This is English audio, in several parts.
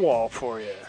wall for you.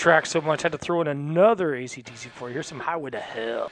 Track so much, I had to throw in another ACDC for you. Here's some Highway to Hell.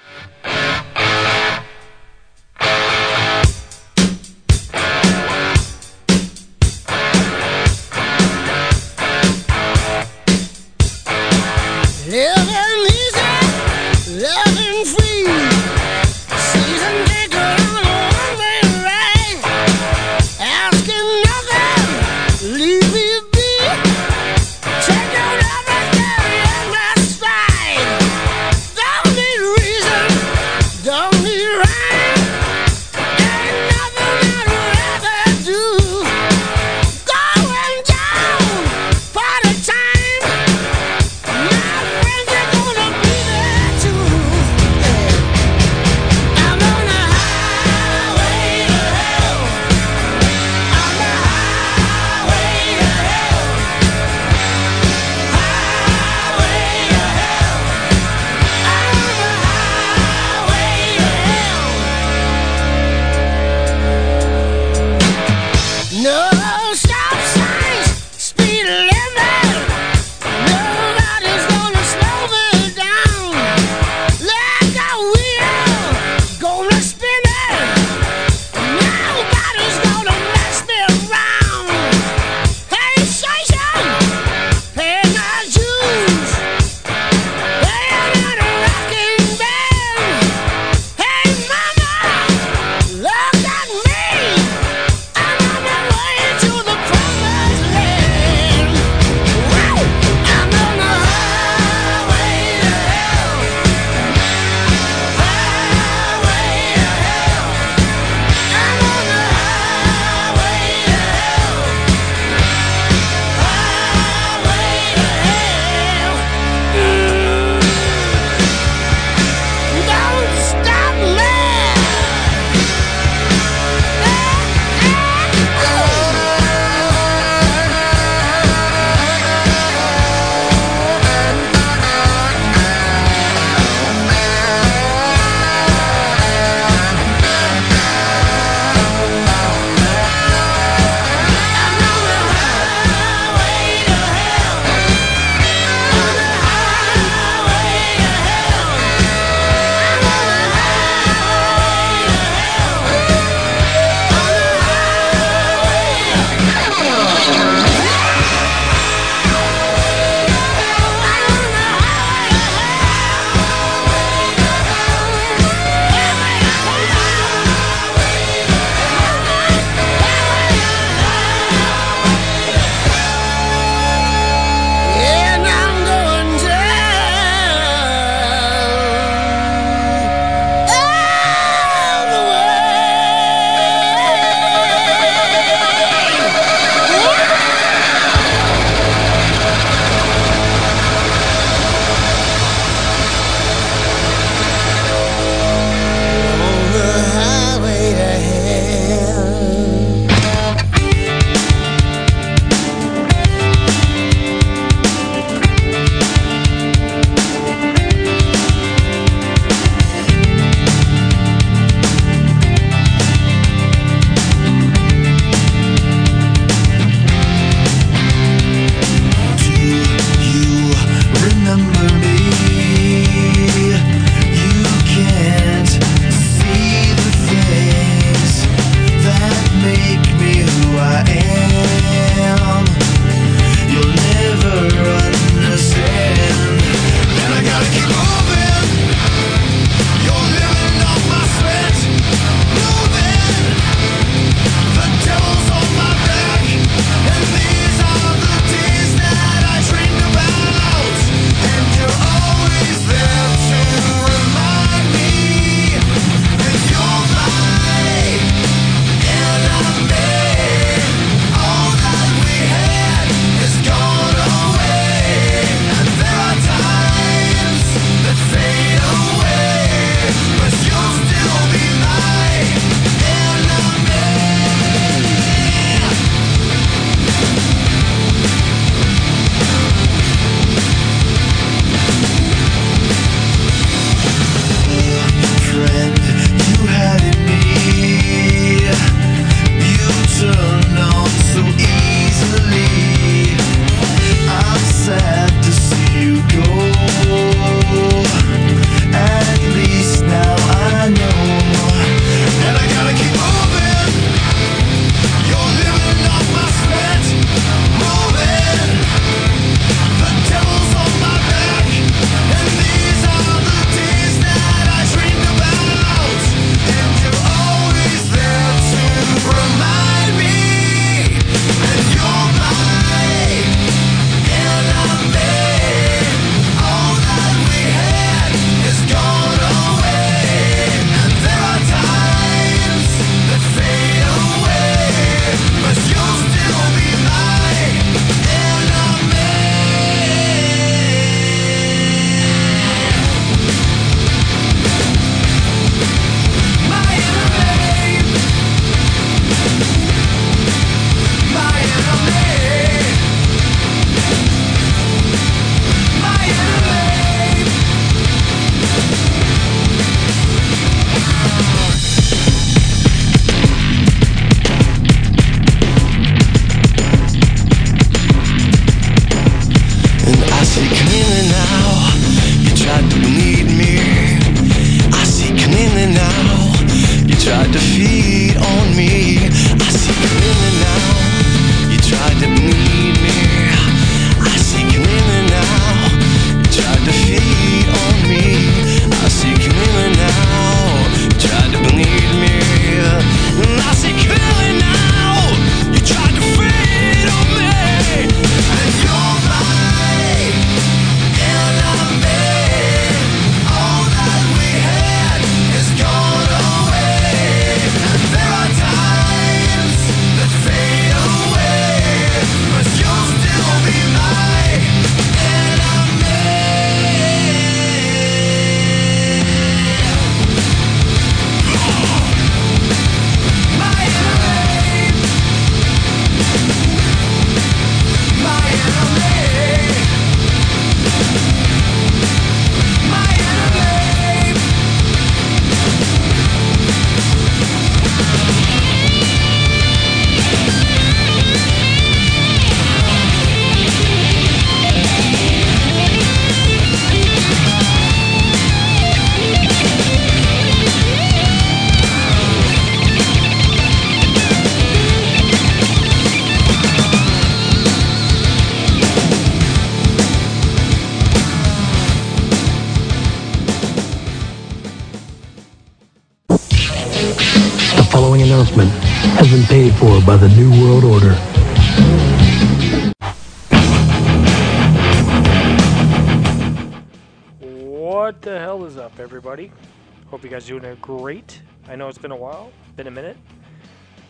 You guys doing great. I know it's been a while, been a minute.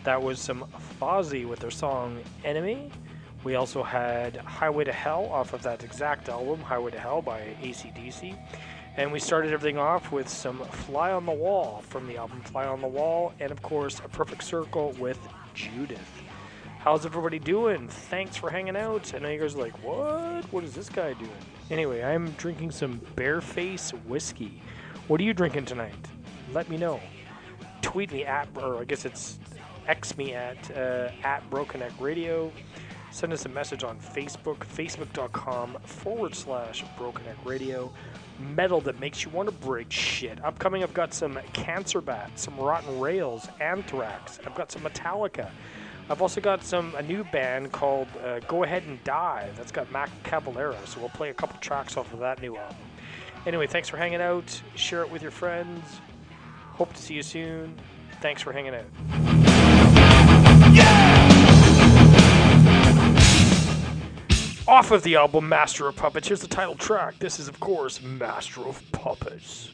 That was some Fozzy with their song Enemy. We also had Highway to Hell off of that exact album, Highway to Hell by ACDC. And we started everything off with some Fly on the Wall from the album Fly on the Wall, and of course, A Perfect Circle with Judith. How's everybody doing? Thanks for hanging out. I know you guys are like, what? What is this guy doing? Anyway, I'm drinking some Bearface whiskey. What are you drinking tonight? Let me know. Tweet me at, or I guess it's X me at uh, at Broken Neck Radio. Send us a message on Facebook, facebook.com forward slash Broken Neck Radio. Metal that makes you want to break shit. Upcoming, I've got some Cancer Bat, some Rotten Rails, Anthrax. I've got some Metallica. I've also got some a new band called uh, Go Ahead and Die. That's got Max Cavalera, so we'll play a couple tracks off of that new album. Anyway, thanks for hanging out. Share it with your friends. Hope to see you soon. Thanks for hanging out. Off of the album Master of Puppets, here's the title track. This is, of course, Master of Puppets.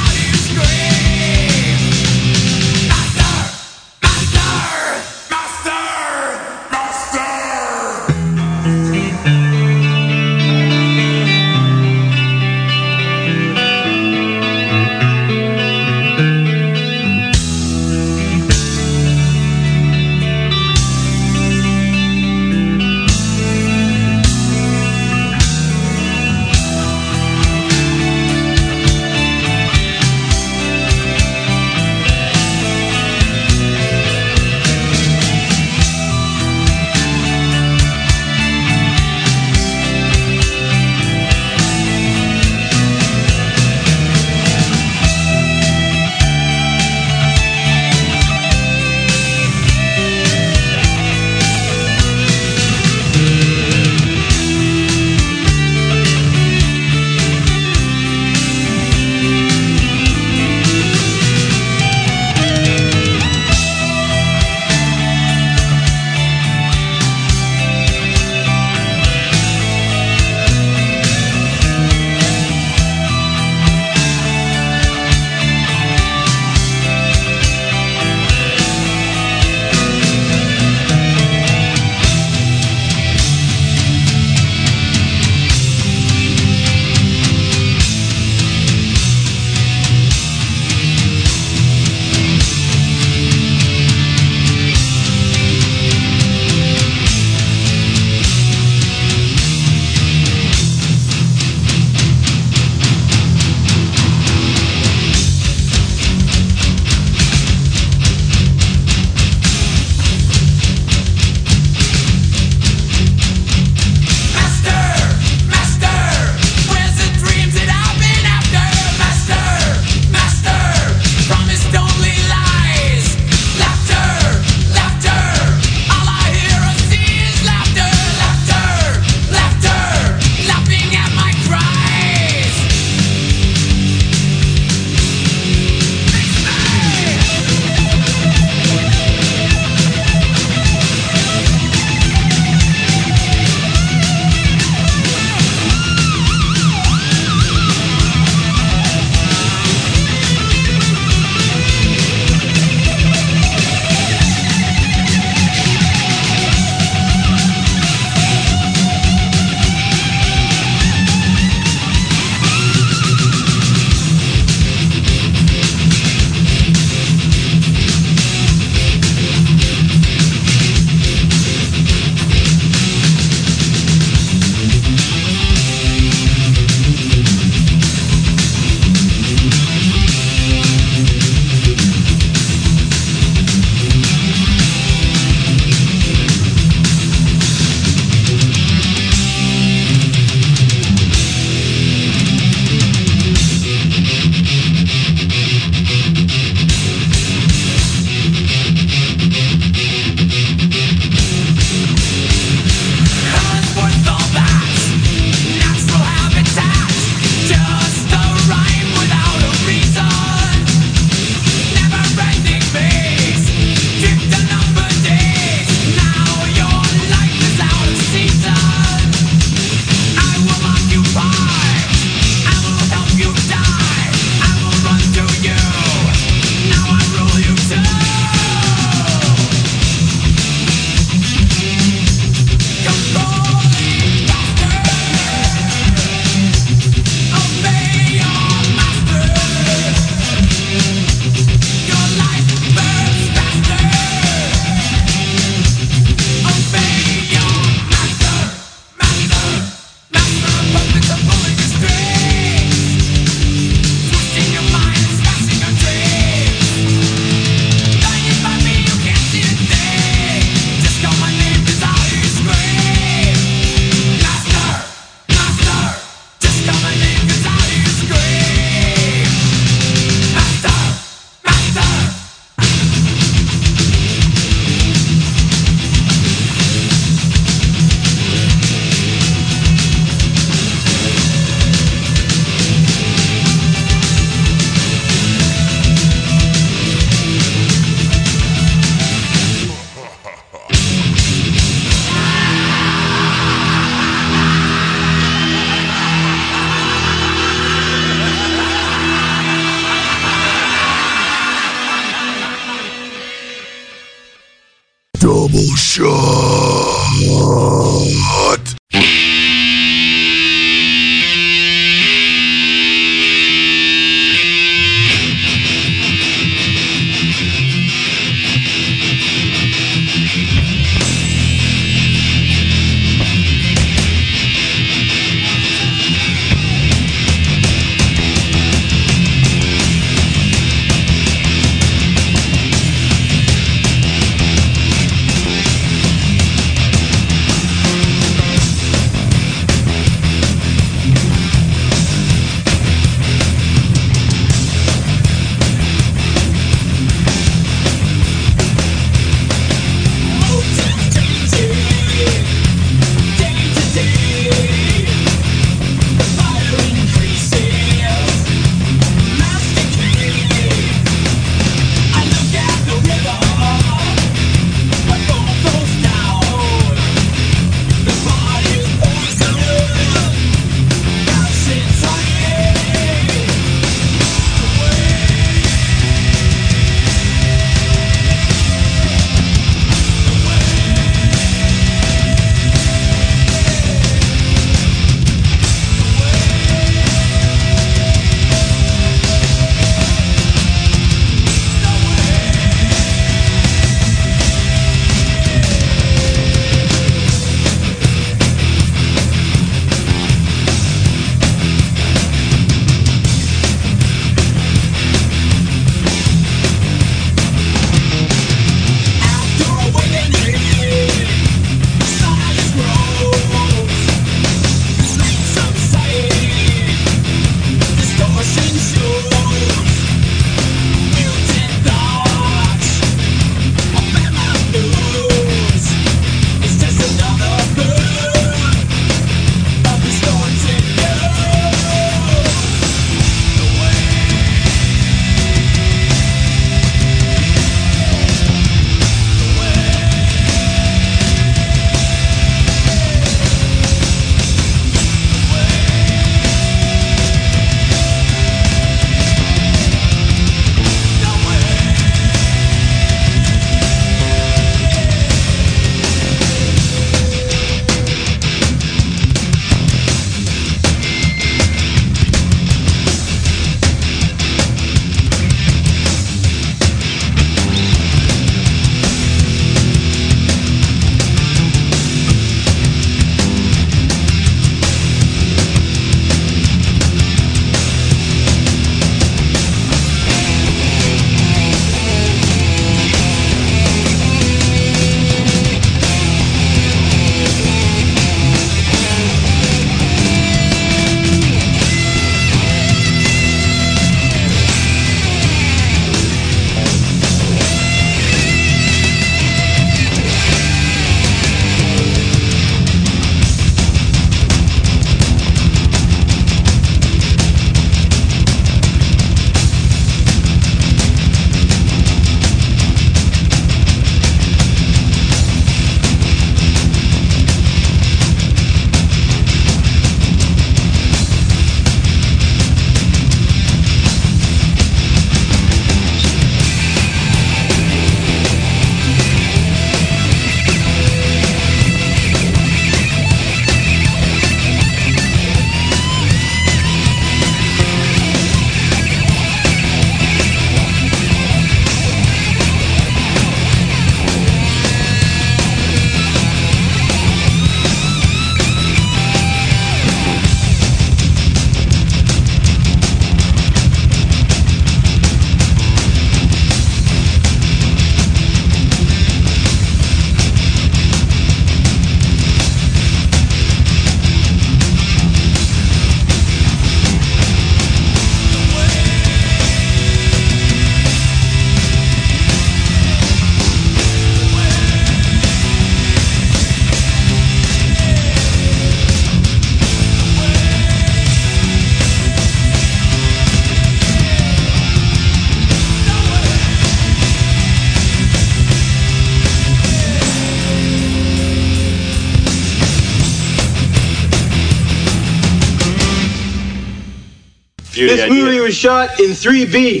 Was shot in 3B.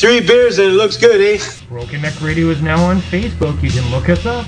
Three beers and it looks good, eh? Broken Neck Radio is now on Facebook. You can look us up.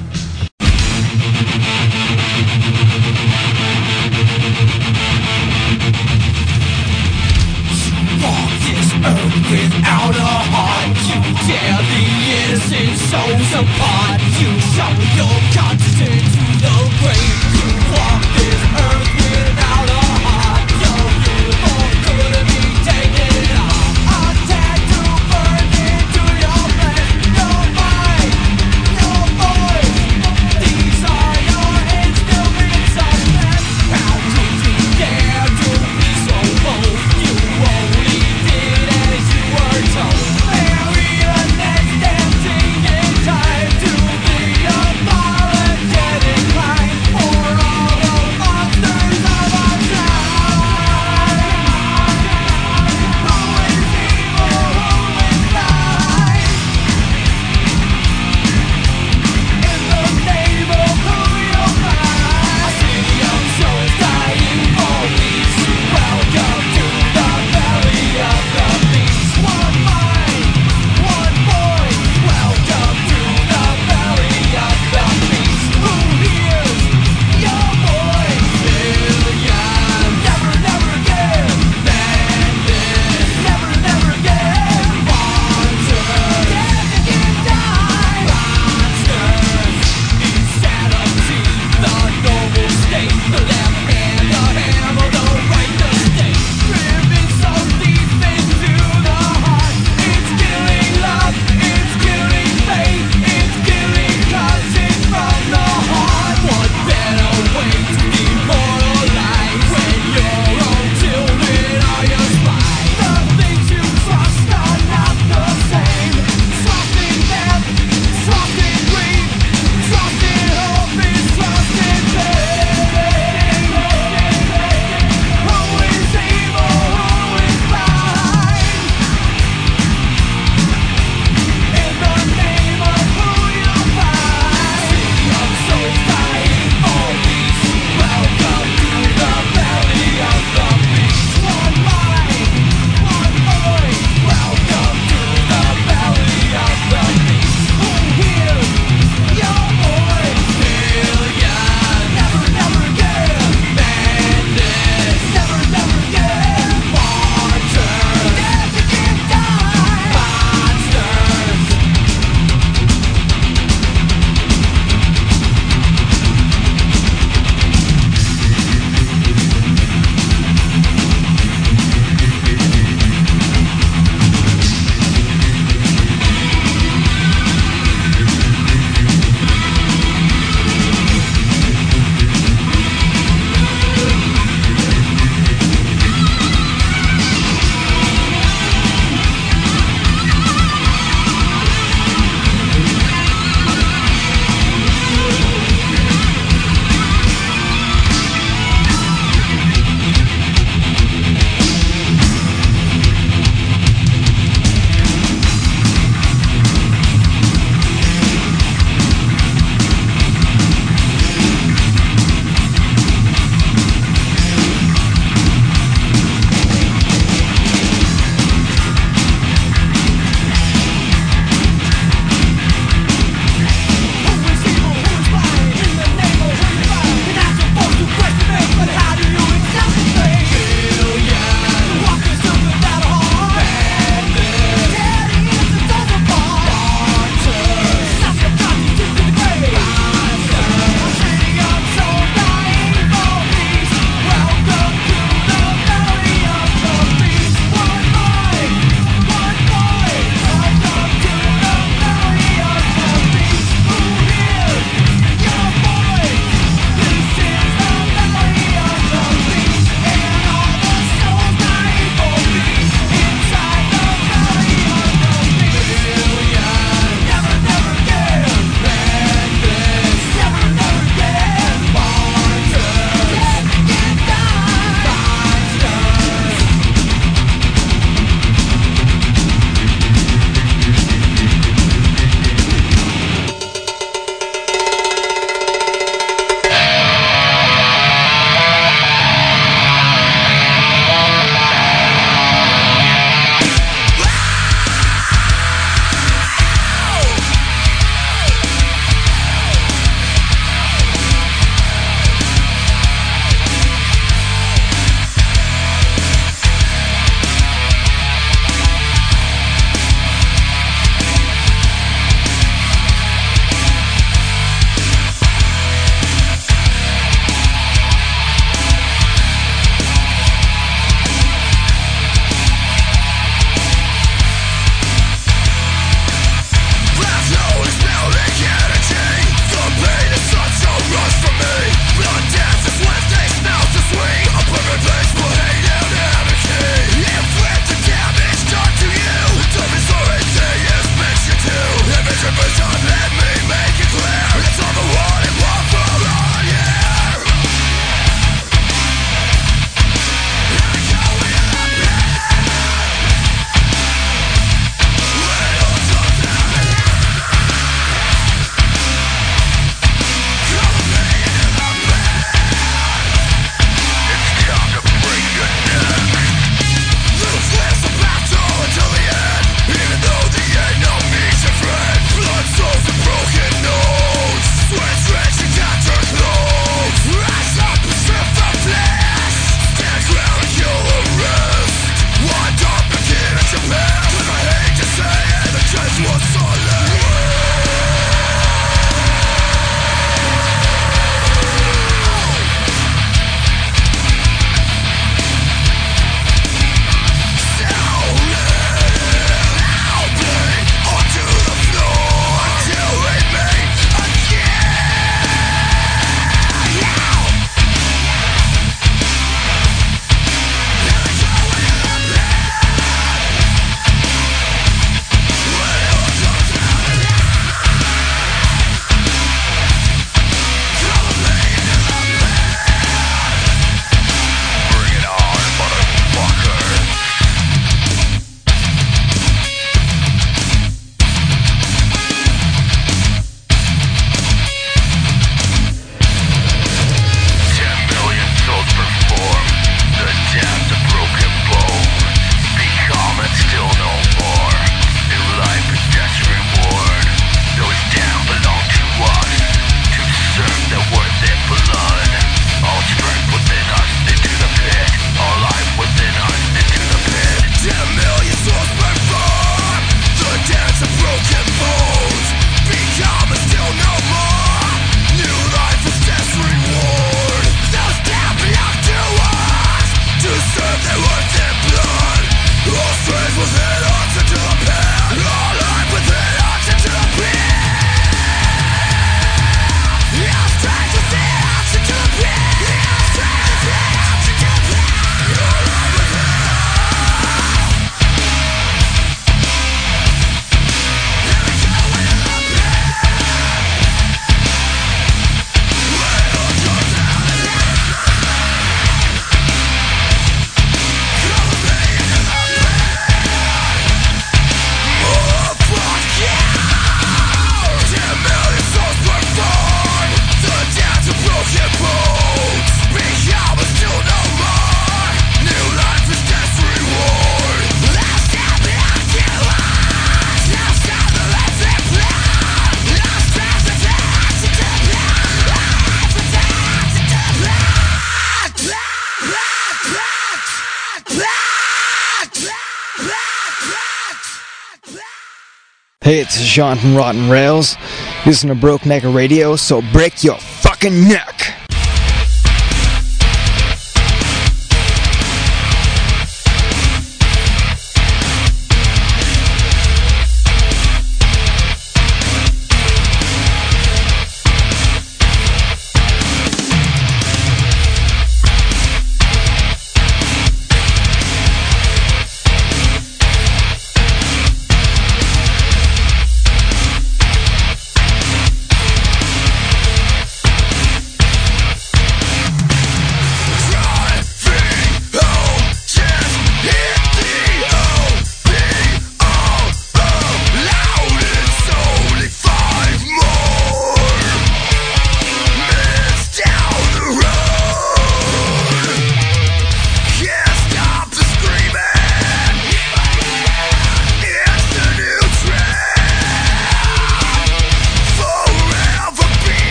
From Rotten Rails. Listen to Broke Neck Radio, so break your fucking neck.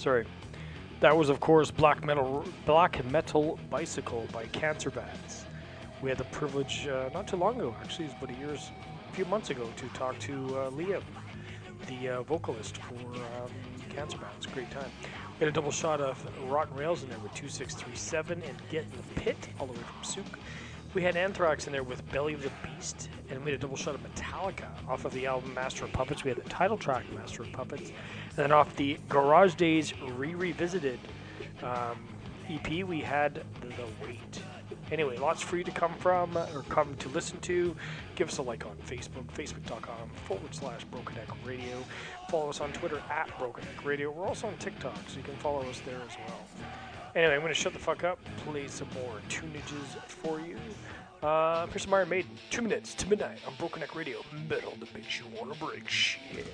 Sorry. That was, of course, Black Metal Black Metal Bicycle by Cancer Bats. We had the privilege uh, not too long ago, actually, it was about a a few months ago, to talk to uh, Liam, the uh, vocalist for um, Cancer Bats. Great time. We had a double shot of Rotten Rails in there with 2637 and Get in the Pit, all the way from Souk. We had Anthrax in there with Belly of the Beast, and we had a double shot of Metallica off of the album Master of Puppets. We had the title track Master of Puppets, then off the Garage Days Re Revisited um, EP, we had The Wait. Anyway, lots for you to come from or come to listen to. Give us a like on Facebook, facebook.com forward slash Broken Neck Radio. Follow us on Twitter at Broken Neck Radio. We're also on TikTok, so you can follow us there as well. Anyway, I'm going to shut the fuck up, play some more tunages for you. Uh, here's some Iron Maiden. Two minutes to midnight on Broken Neck Radio. Metal that makes you want to break shit.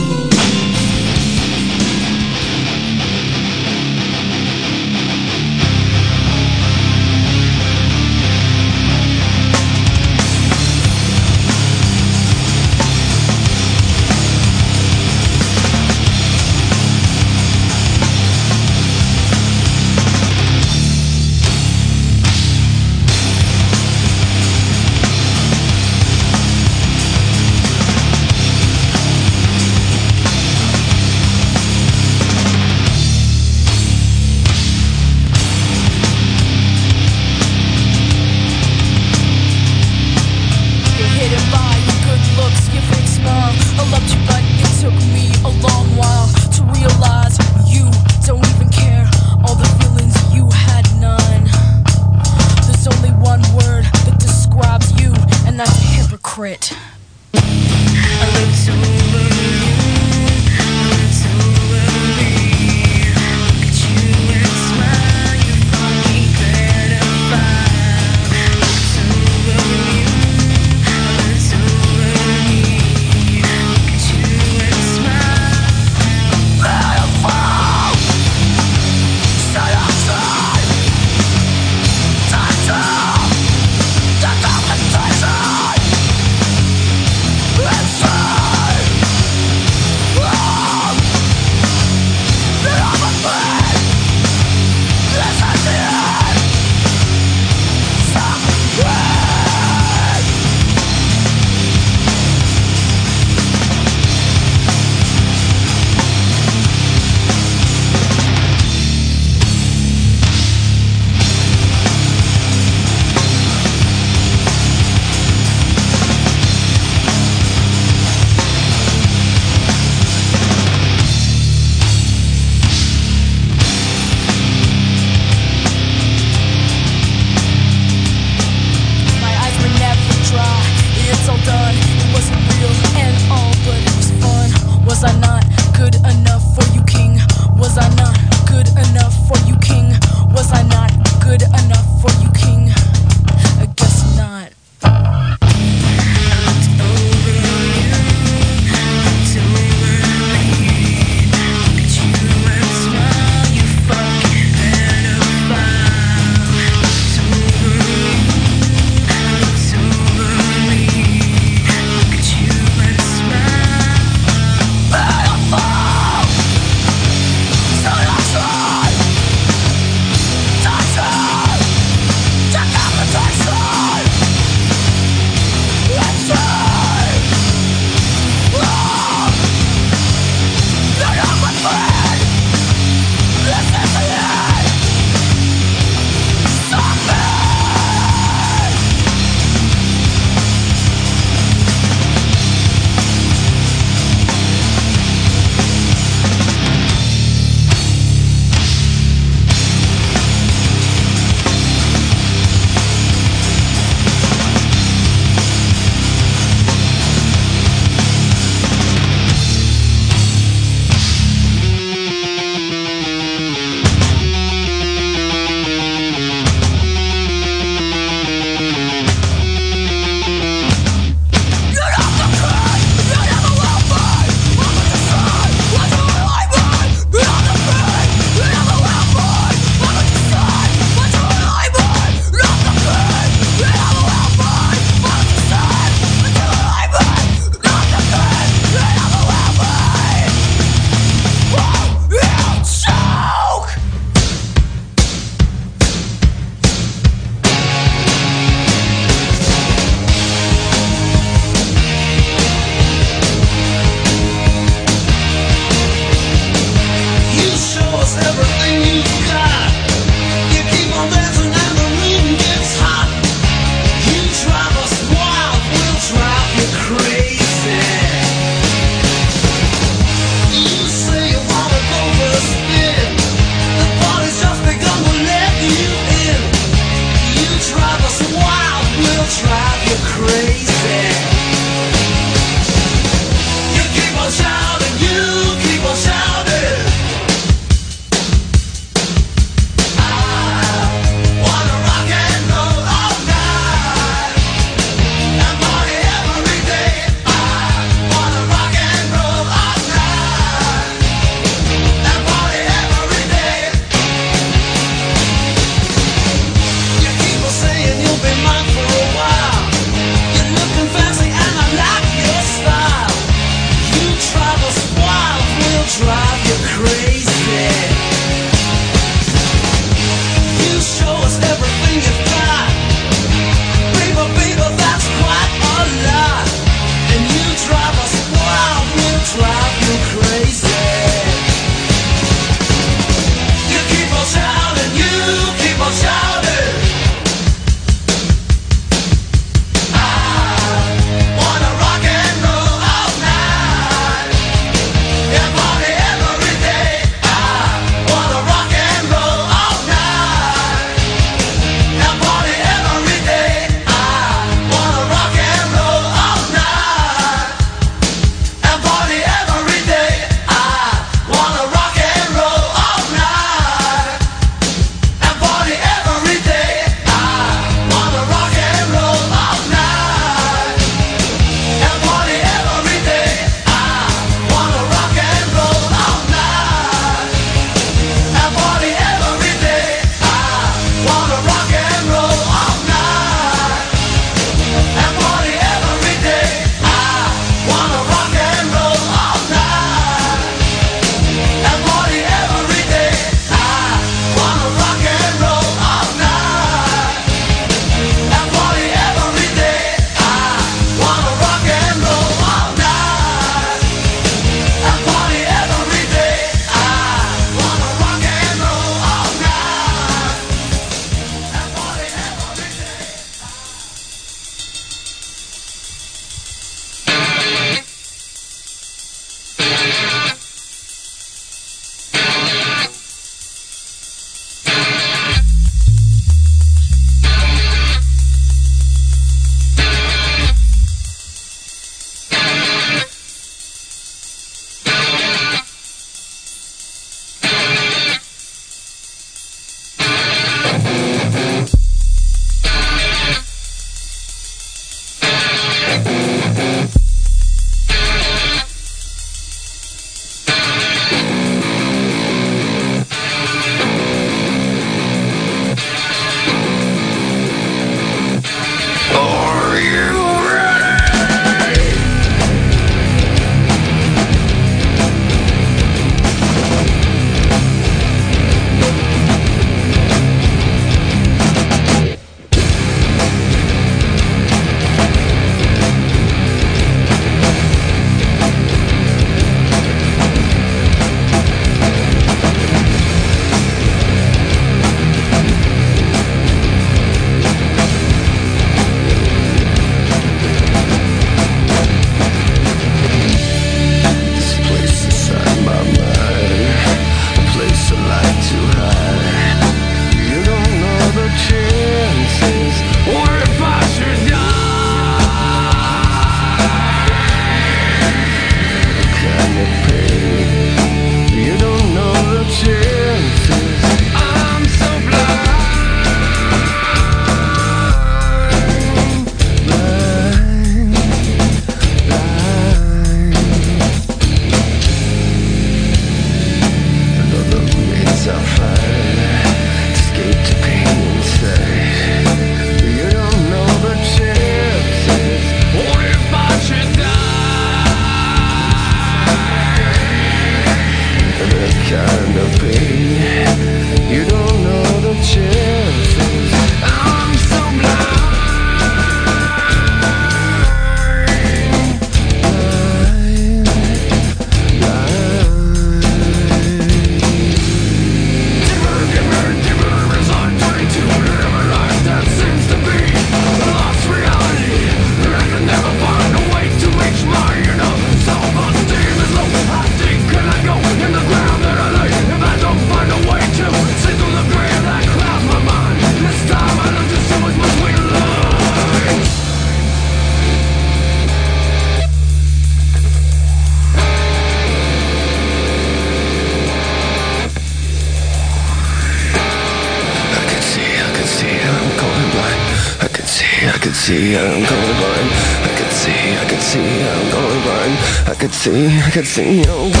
could see you.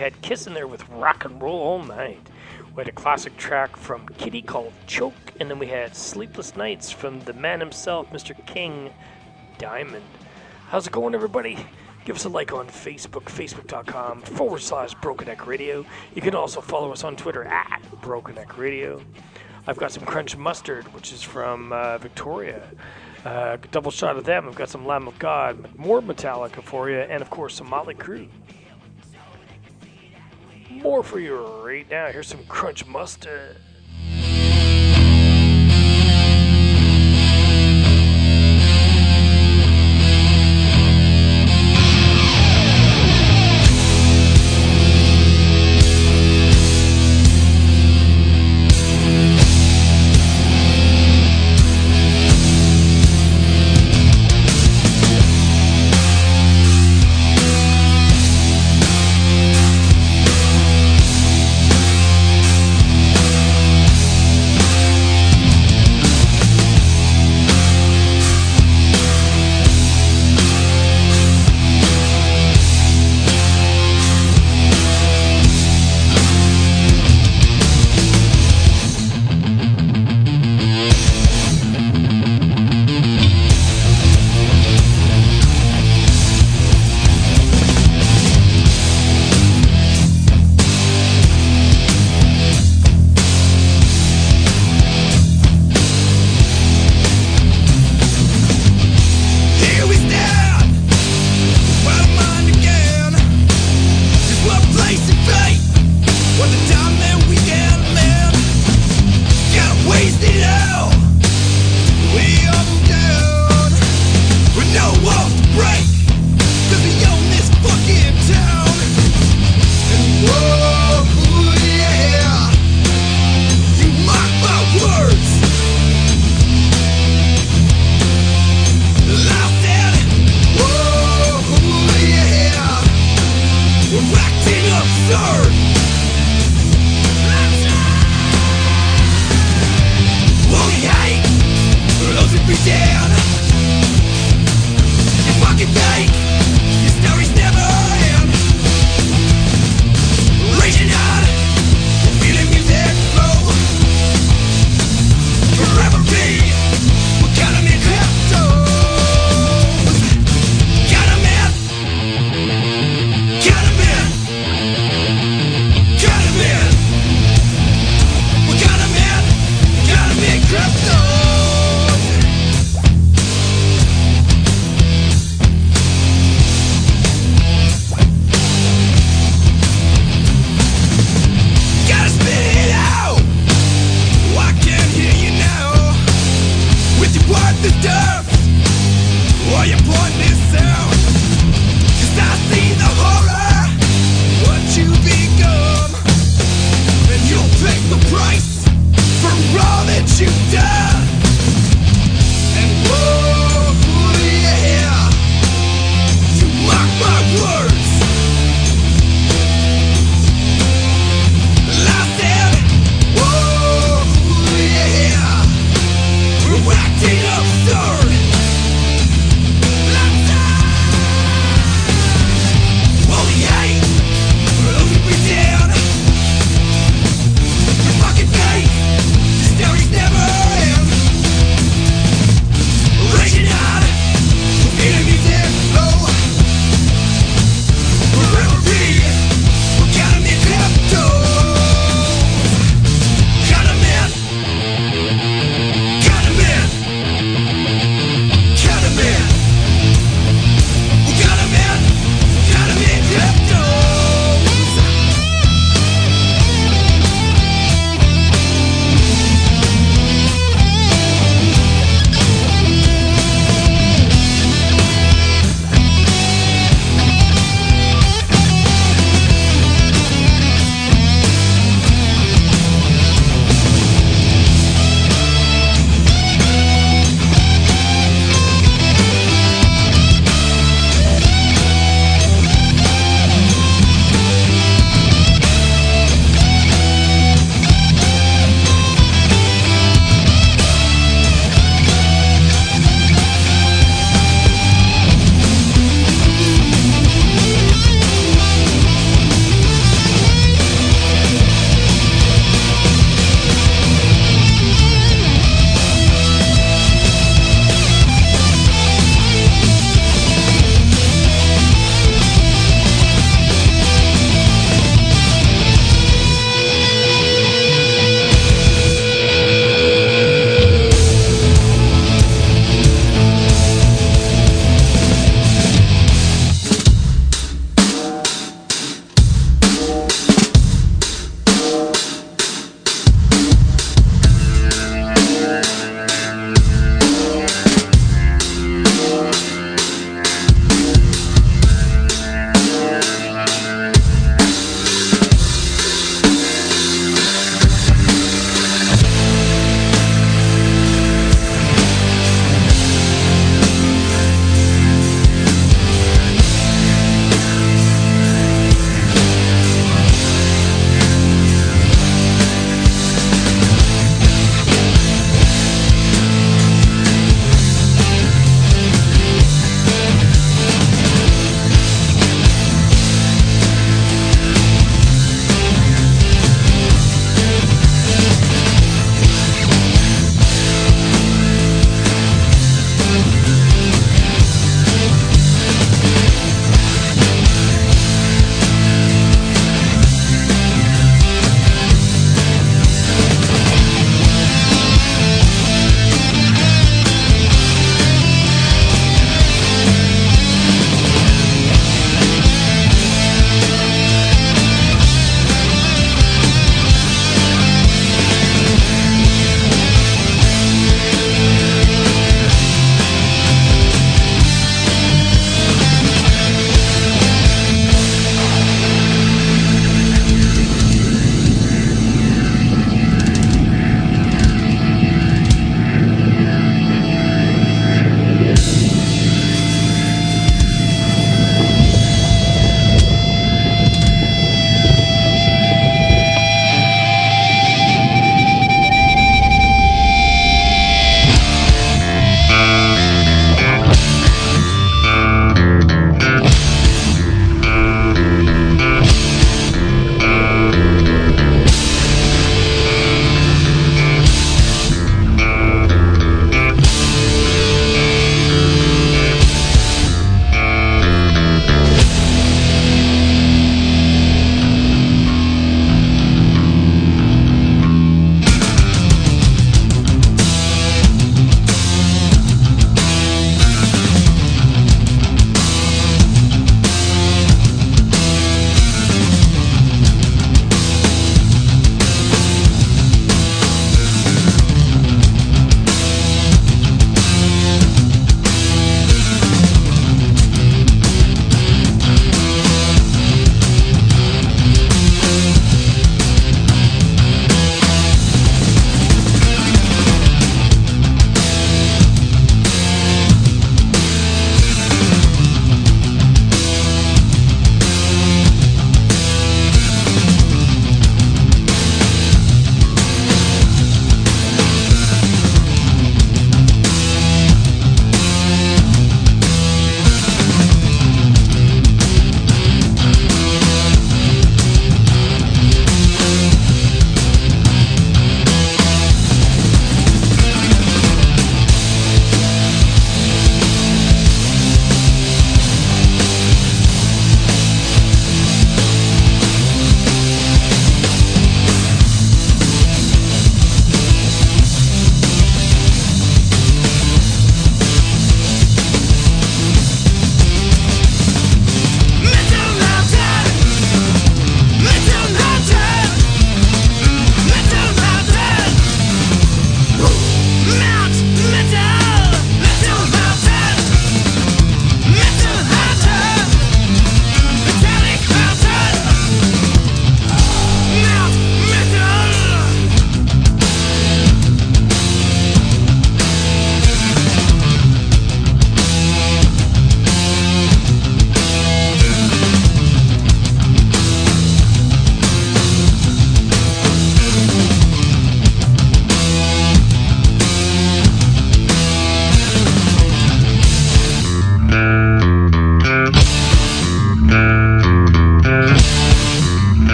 had Kiss in there with Rock and Roll All Night. We had a classic track from Kittie called Choke, and then we had Sleepless Nights from the man himself, Mr. King Diamond. How's it going, everybody? Give us a like on Facebook, facebook.com forward slash Broken Neck Radio. You can also follow us on Twitter at Broken Neck Radio. I've got some Crunch Mustard, which is from uh, Victoria. Uh, double shot of them. I've got some Lamb of God, more Metallica for you, and of course some Motley Crue more for you right now. Here's some crunch mustard.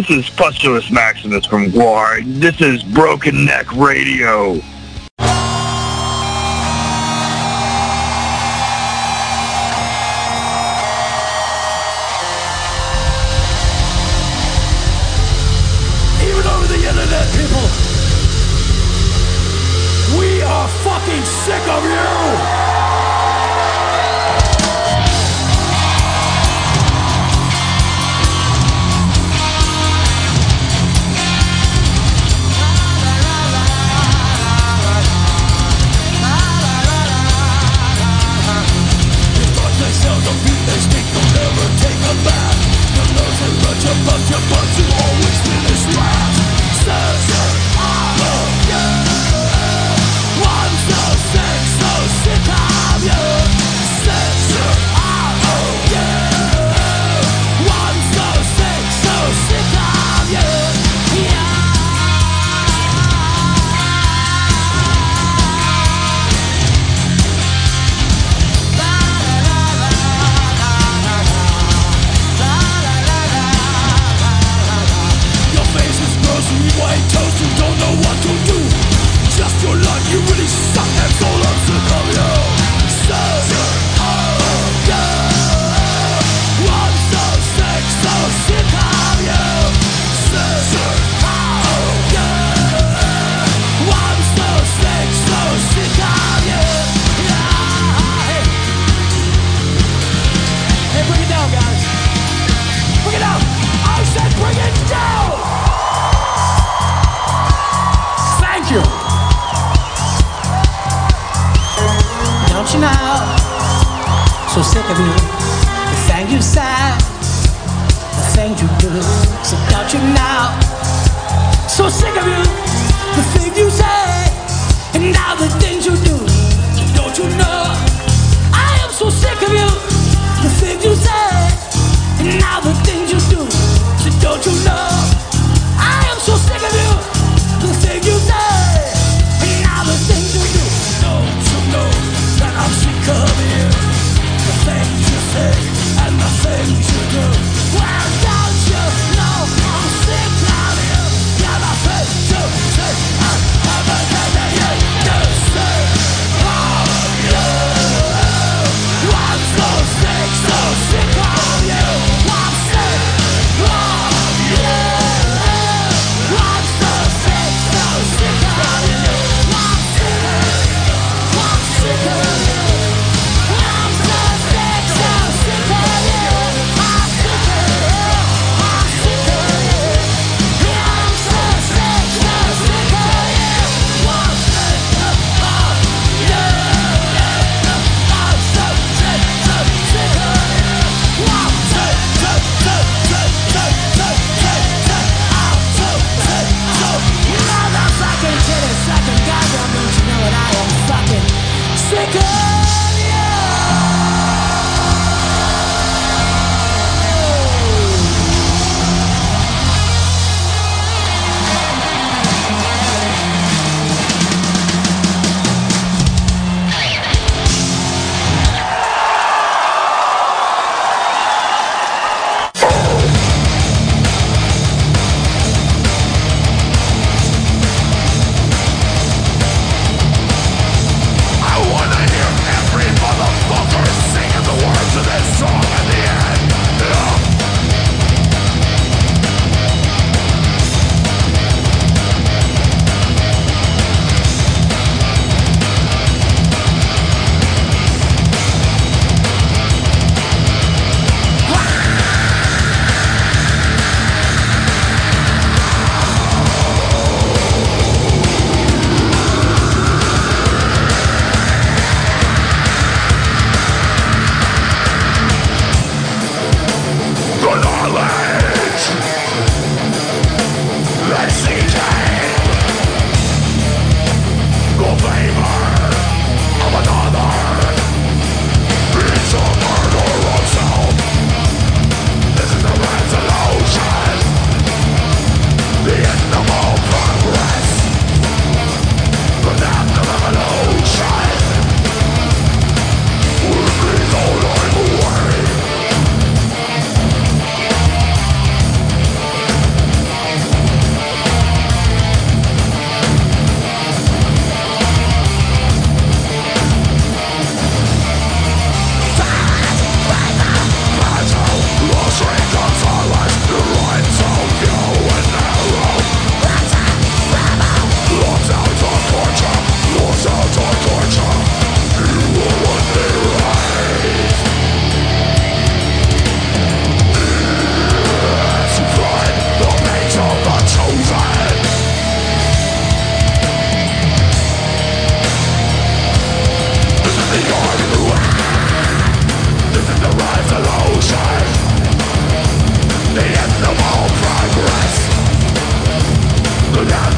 This is Pusterus Maximus from War. This is Broken Neck Radio. so sick of you. The thing you said, the thing you do, so doubt you now. So sick of you, the thing you said, and now the things you do, don't you know? I am so sick of you, the thing you said, and now the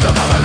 the mother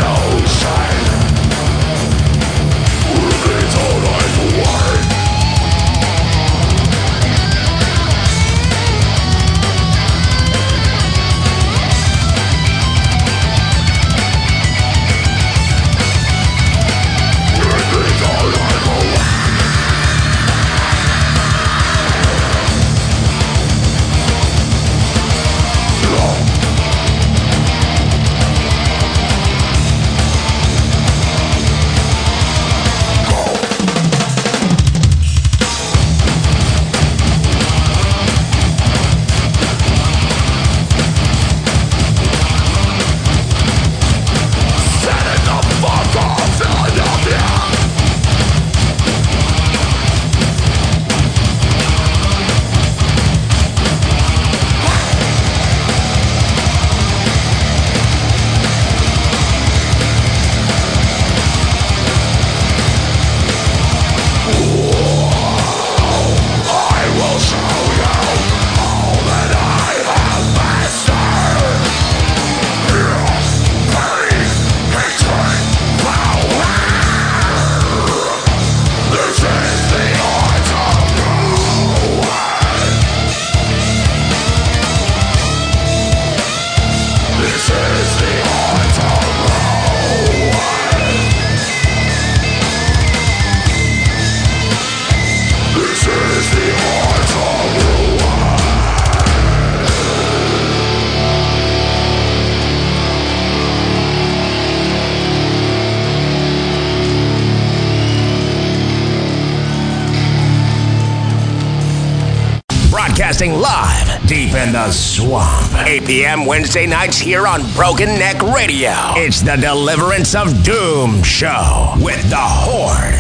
8 p.m. Wednesday nights here on Broken Neck Radio. It's the Deliverance of Doom show with the Horde.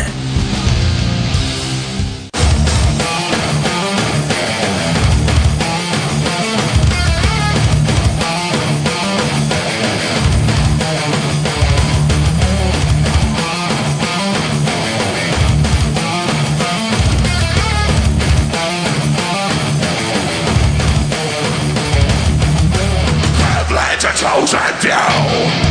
Down.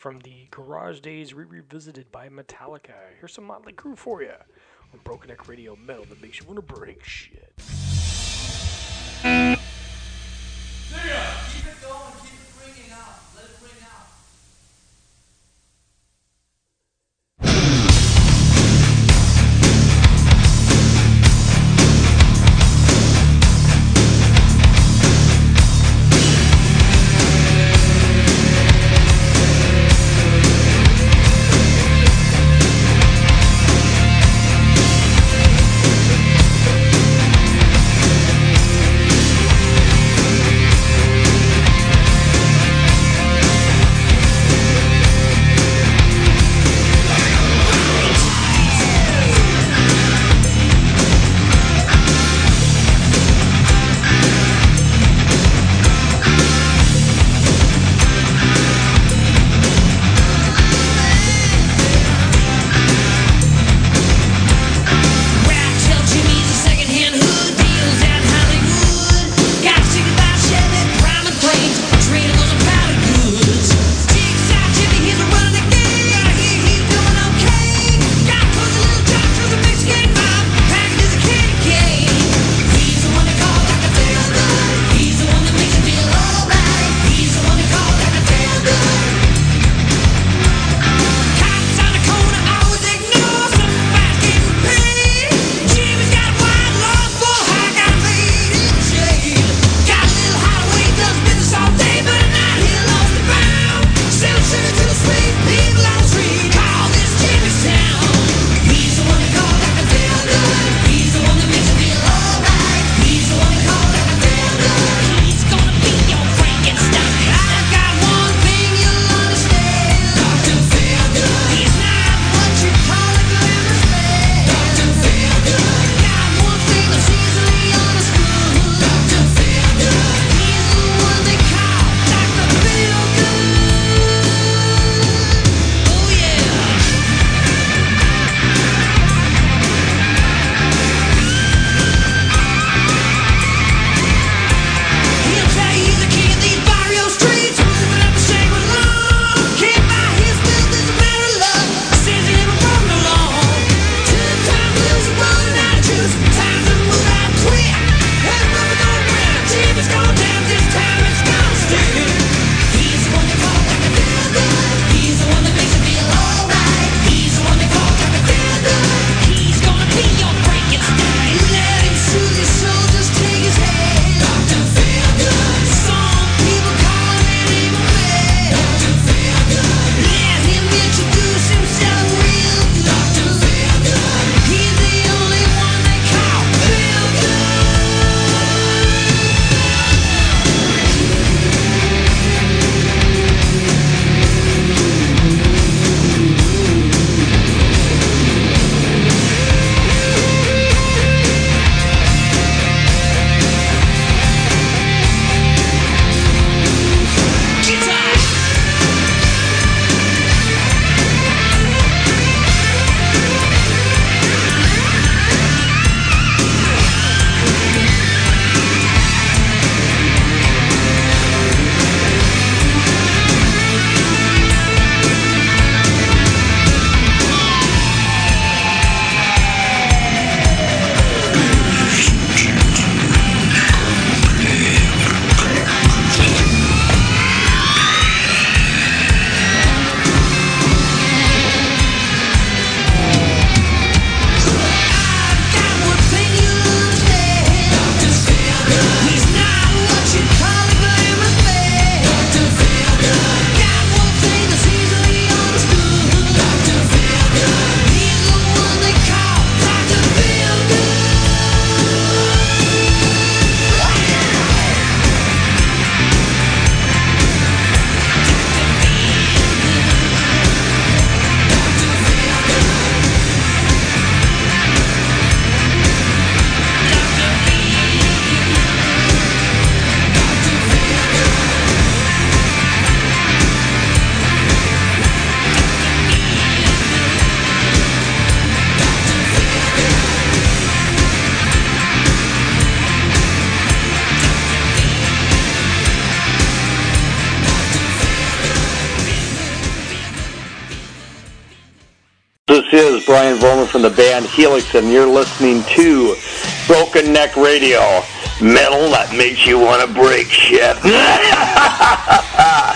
From the Garage Days re revisited by Metallica. Here's some Motley Crue for you on Broken Neck Radio Metal that makes you want to break shit. Thank Brian Vollmer from the band Helix, and you're listening to Broken Neck Radio. Metal that makes you want to break shit.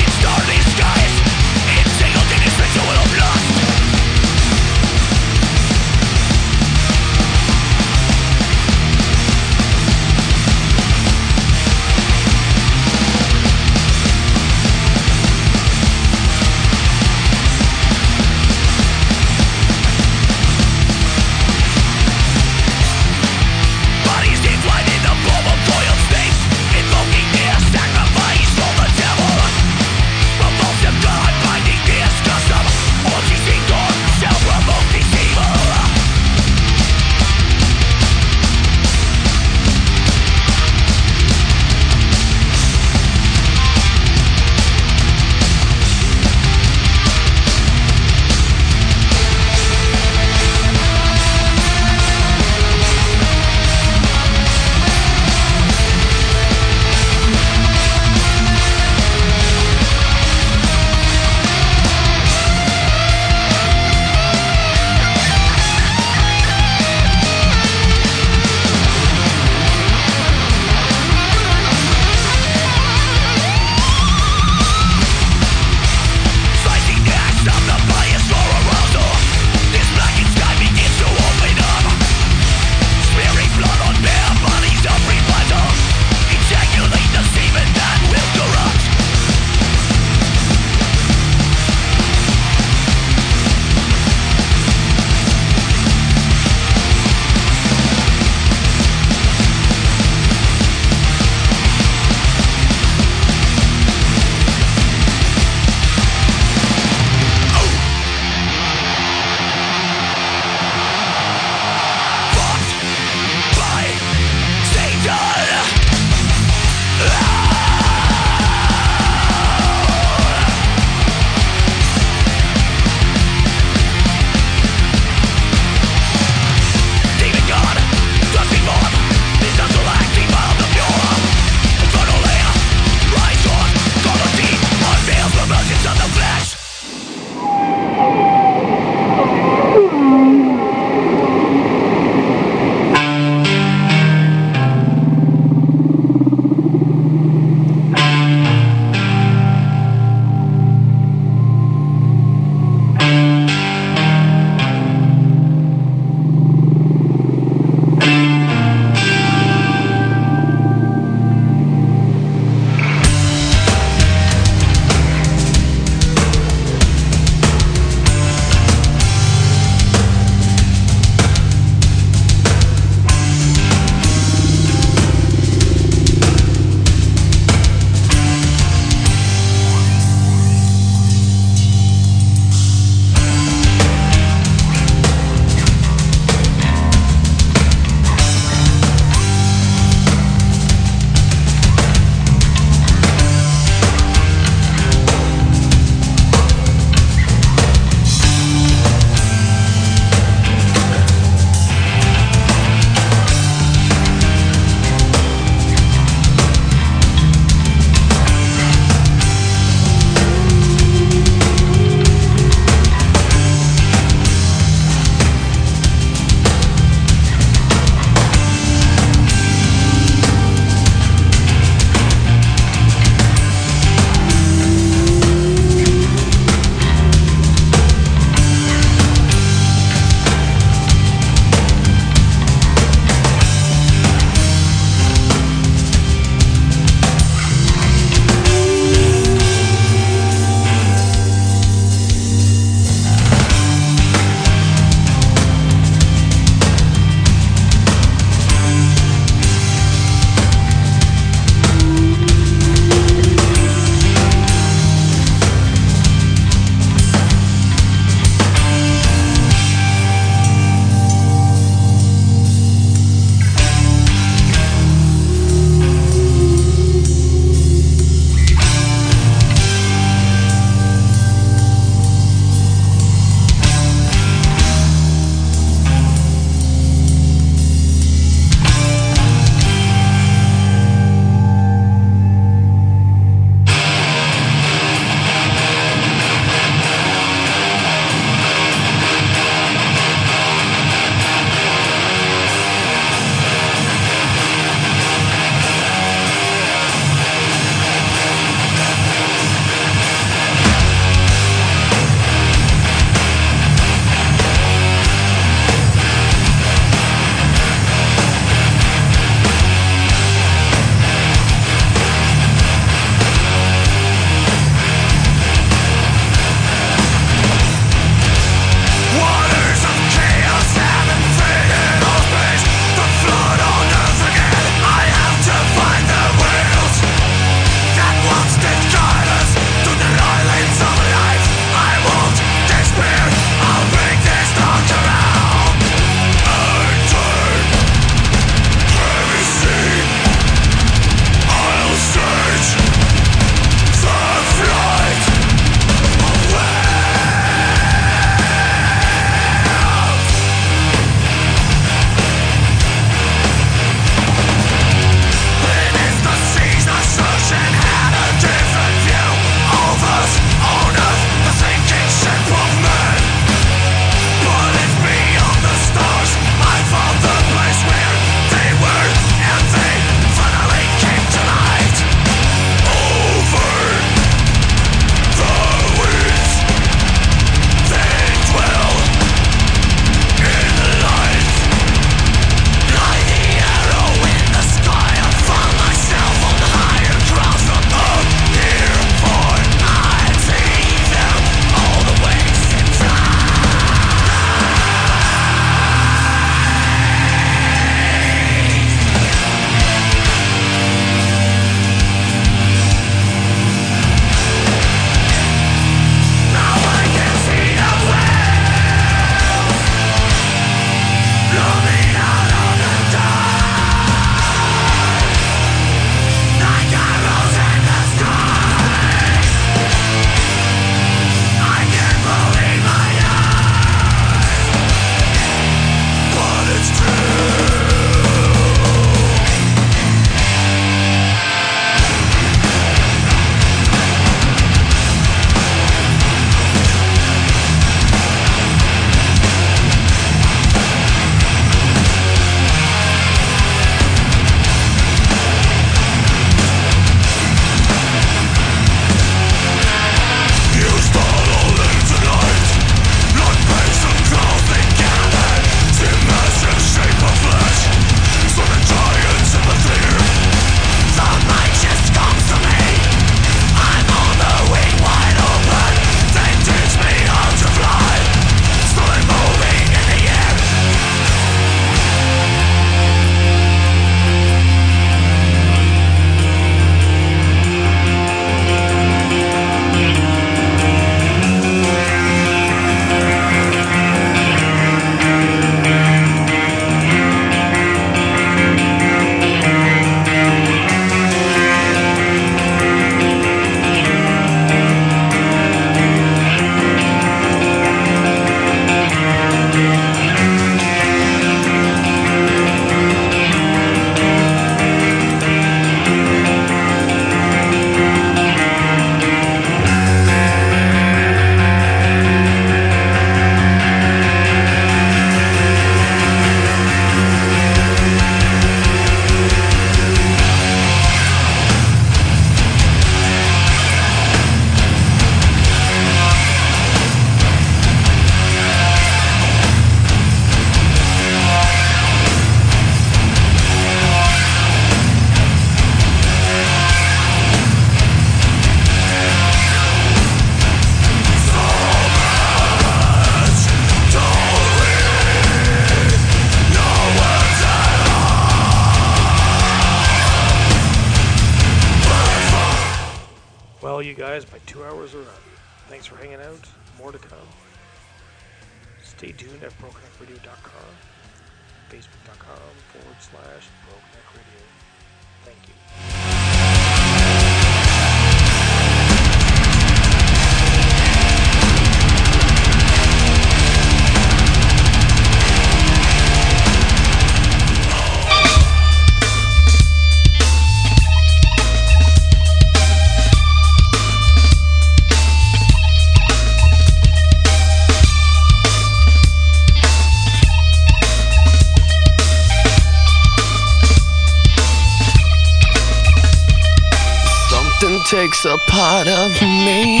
takes a part of me.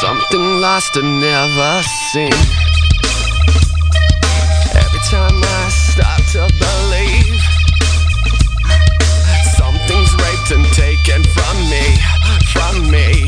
Something lost and never seen. Every time I start to believe, something's raped and taken from me, from me.